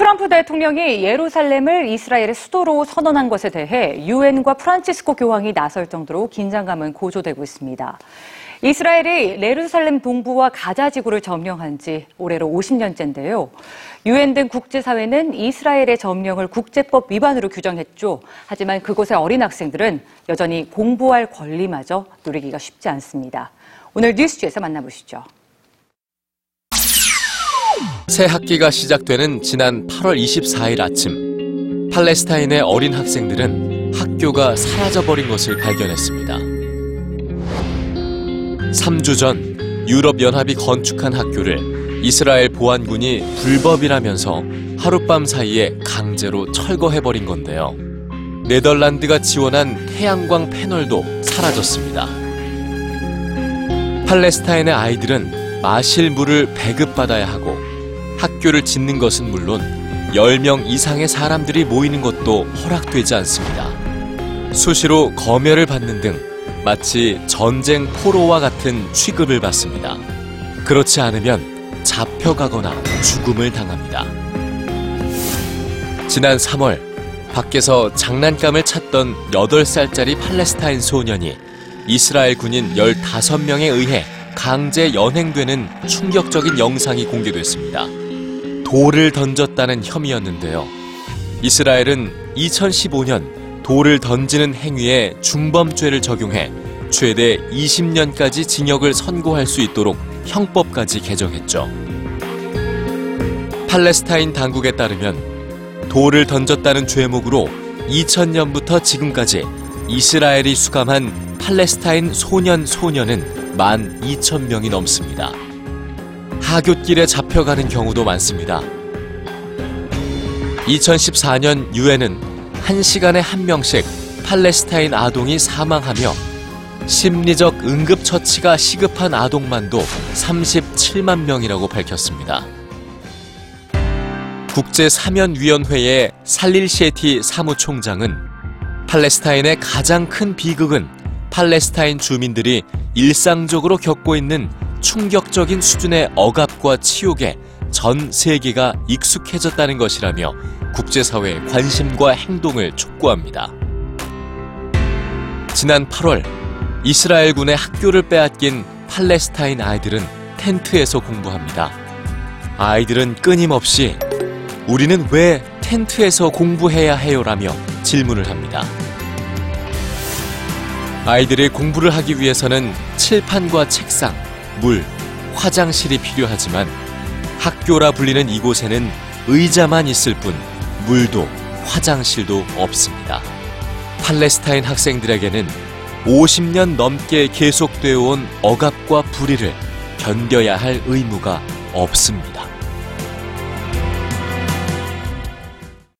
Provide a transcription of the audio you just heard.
트럼프 대통령이 예루살렘을 이스라엘의 수도로 선언한 것에 대해 유엔과 프란치스코 교황이 나설 정도로 긴장감은 고조되고 있습니다. 이스라엘이 예루살렘 동부와 가자 지구를 점령한 지 올해로 50년째인데요. 유엔 등 국제사회는 이스라엘의 점령을 국제법 위반으로 규정했죠. 하지만 그곳의 어린 학생들은 여전히 공부할 권리마저 누리기가 쉽지 않습니다. 오늘 뉴스지에서 만나보시죠. 새 학기가 시작되는 지난 8월 24일 아침, 팔레스타인의 어린 학생들은 학교가 사라져버린 것을 발견했습니다. 3주 전 유럽연합이 건축한 학교를 이스라엘 보안군이 불법이라면서 하룻밤 사이에 강제로 철거해버린 건데요. 네덜란드가 지원한 태양광 패널도 사라졌습니다. 팔레스타인의 아이들은 마실 물을 배급받아야 하고 학교를 짓는 것은 물론 10명 이상의 사람들이 모이는 것도 허락되지 않습니다. 수시로 검열을 받는 등 마치 전쟁 포로와 같은 취급을 받습니다. 그렇지 않으면 잡혀가거나 죽음을 당합니다. 지난 3월 밖에서 장난감을 찾던 8살짜리 팔레스타인 소년이 이스라엘 군인 15명에 의해 강제 연행되는 충격적인 영상이 공개됐습니다. 돌을 던졌다는 혐의였는데요. 이스라엘은 2015년 돌을 던지는 행위에 중범죄를 적용해 최대 20년까지 징역을 선고할 수 있도록 형법까지 개정했죠. 팔레스타인 당국에 따르면 돌을 던졌다는 죄목으로 2000년부터 지금까지 이스라엘이 수감한 팔레스타인 소년 소녀는 12,000명이 넘습니다. 하굣길에 잡혀가는 경우도 많습니다. 2014년 유엔은 한 시간에 한 명씩 팔레스타인 아동이 사망하며 심리적 응급처치가 시급한 아동만도 37만 명이라고 밝혔습니다. 국제사면위원회의 살릴 셰티 사무총장은 팔레스타인의 가장 큰 비극은 팔레스타인 주민들이 일상적으로 겪고 있는 충격적인 수준의 억압과 치욕에 전 세계가 익숙해졌다는 것이라며 국제사회의 관심과 행동을 촉구합니다. 지난 8월 이스라엘군의 학교를 빼앗긴 팔레스타인 아이들은 텐트에서 공부합니다. 아이들은 끊임없이 우리는 왜 텐트에서 공부해야 해요 라며 질문을 합니다. 아이들이 공부를 하기 위해서는 칠판과 책상, 물, 화장실이 필요하지만 학교라 불리는 이곳에는 의자만 있을 뿐 물도 화장실도 없습니다. 팔레스타인 학생들에게는 50년 넘게 계속되어 온 억압과 불의를 견뎌야 할 의무가 없습니다.